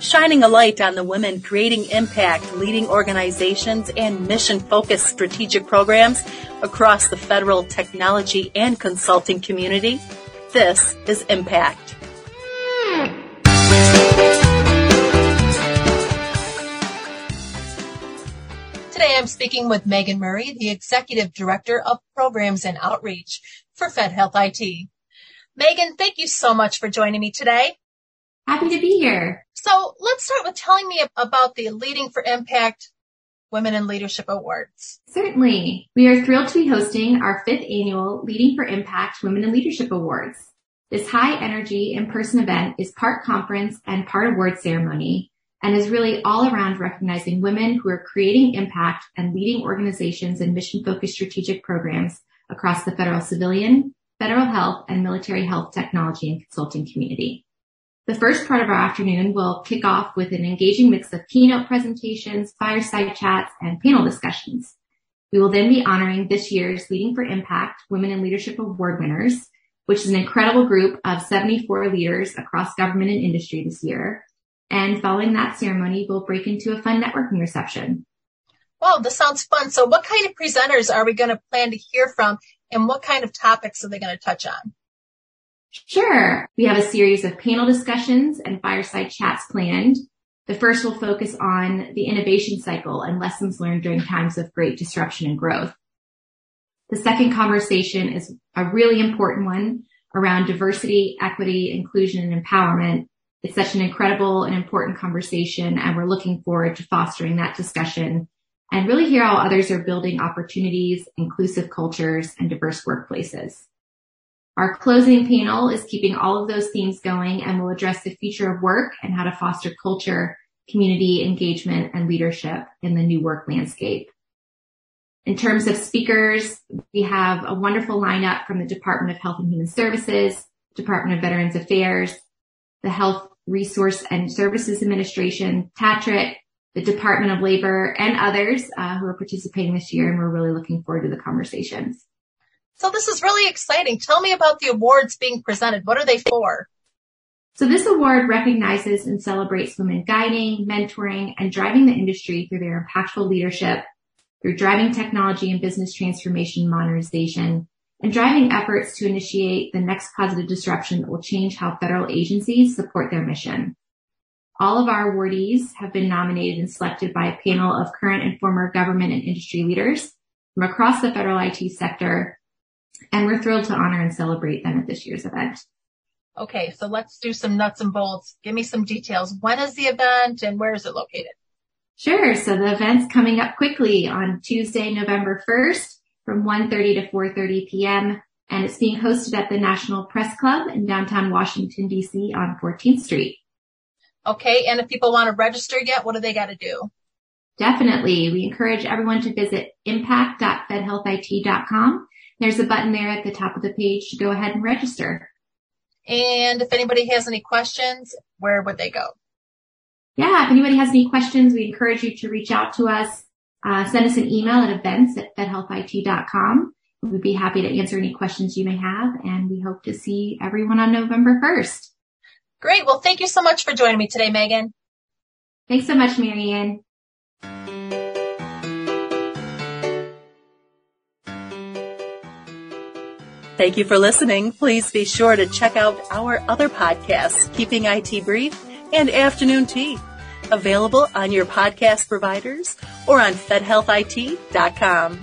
shining a light on the women creating impact, leading organizations, and mission focused strategic programs across the federal technology and consulting community. This is Impact. Today I'm speaking with Megan Murray, the Executive Director of Programs and Outreach for Fed Health IT. Megan, thank you so much for joining me today. Happy to be here. So let's start with telling me about the Leading for Impact Women in Leadership Awards. Certainly. We are thrilled to be hosting our fifth annual Leading for Impact Women in Leadership Awards. This high energy in-person event is part conference and part award ceremony and is really all around recognizing women who are creating impact and leading organizations and mission focused strategic programs across the federal civilian, federal health and military health technology and consulting community. The first part of our afternoon will kick off with an engaging mix of keynote presentations, fireside chats, and panel discussions. We will then be honoring this year's Leading for Impact Women in Leadership Award winners, which is an incredible group of 74 leaders across government and industry this year. And following that ceremony, we'll break into a fun networking reception. Wow, this sounds fun. So what kind of presenters are we going to plan to hear from and what kind of topics are they going to touch on? Sure. We have a series of panel discussions and fireside chats planned. The first will focus on the innovation cycle and lessons learned during times of great disruption and growth. The second conversation is a really important one around diversity, equity, inclusion, and empowerment. It's such an incredible and important conversation, and we're looking forward to fostering that discussion and really hear how others are building opportunities, inclusive cultures, and diverse workplaces. Our closing panel is keeping all of those themes going and will address the future of work and how to foster culture, community engagement, and leadership in the new work landscape. In terms of speakers, we have a wonderful lineup from the Department of Health and Human Services, Department of Veterans Affairs, the Health Resource and Services Administration, TATRC, the Department of Labor, and others uh, who are participating this year, and we're really looking forward to the conversations. So this is really exciting. Tell me about the awards being presented. What are they for? So this award recognizes and celebrates women guiding, mentoring, and driving the industry through their impactful leadership, through driving technology and business transformation modernization, and driving efforts to initiate the next positive disruption that will change how federal agencies support their mission. All of our awardees have been nominated and selected by a panel of current and former government and industry leaders from across the federal IT sector and we're thrilled to honor and celebrate them at this year's event. Okay, so let's do some nuts and bolts. Give me some details. When is the event and where is it located? Sure. So the event's coming up quickly on Tuesday, November 1st from 1.30 to 4.30 p.m. And it's being hosted at the National Press Club in downtown Washington, D.C. on 14th Street. Okay. And if people want to register yet, what do they got to do? Definitely. We encourage everyone to visit impact.fedhealthit.com there's a button there at the top of the page to go ahead and register. And if anybody has any questions, where would they go? Yeah, if anybody has any questions, we encourage you to reach out to us. Uh, send us an email at events at fedhealthit.com. We'd be happy to answer any questions you may have, and we hope to see everyone on November 1st. Great. Well, thank you so much for joining me today, Megan. Thanks so much, Marianne. Thank you for listening. Please be sure to check out our other podcasts, Keeping IT Brief and Afternoon Tea, available on your podcast providers or on fedhealthit.com.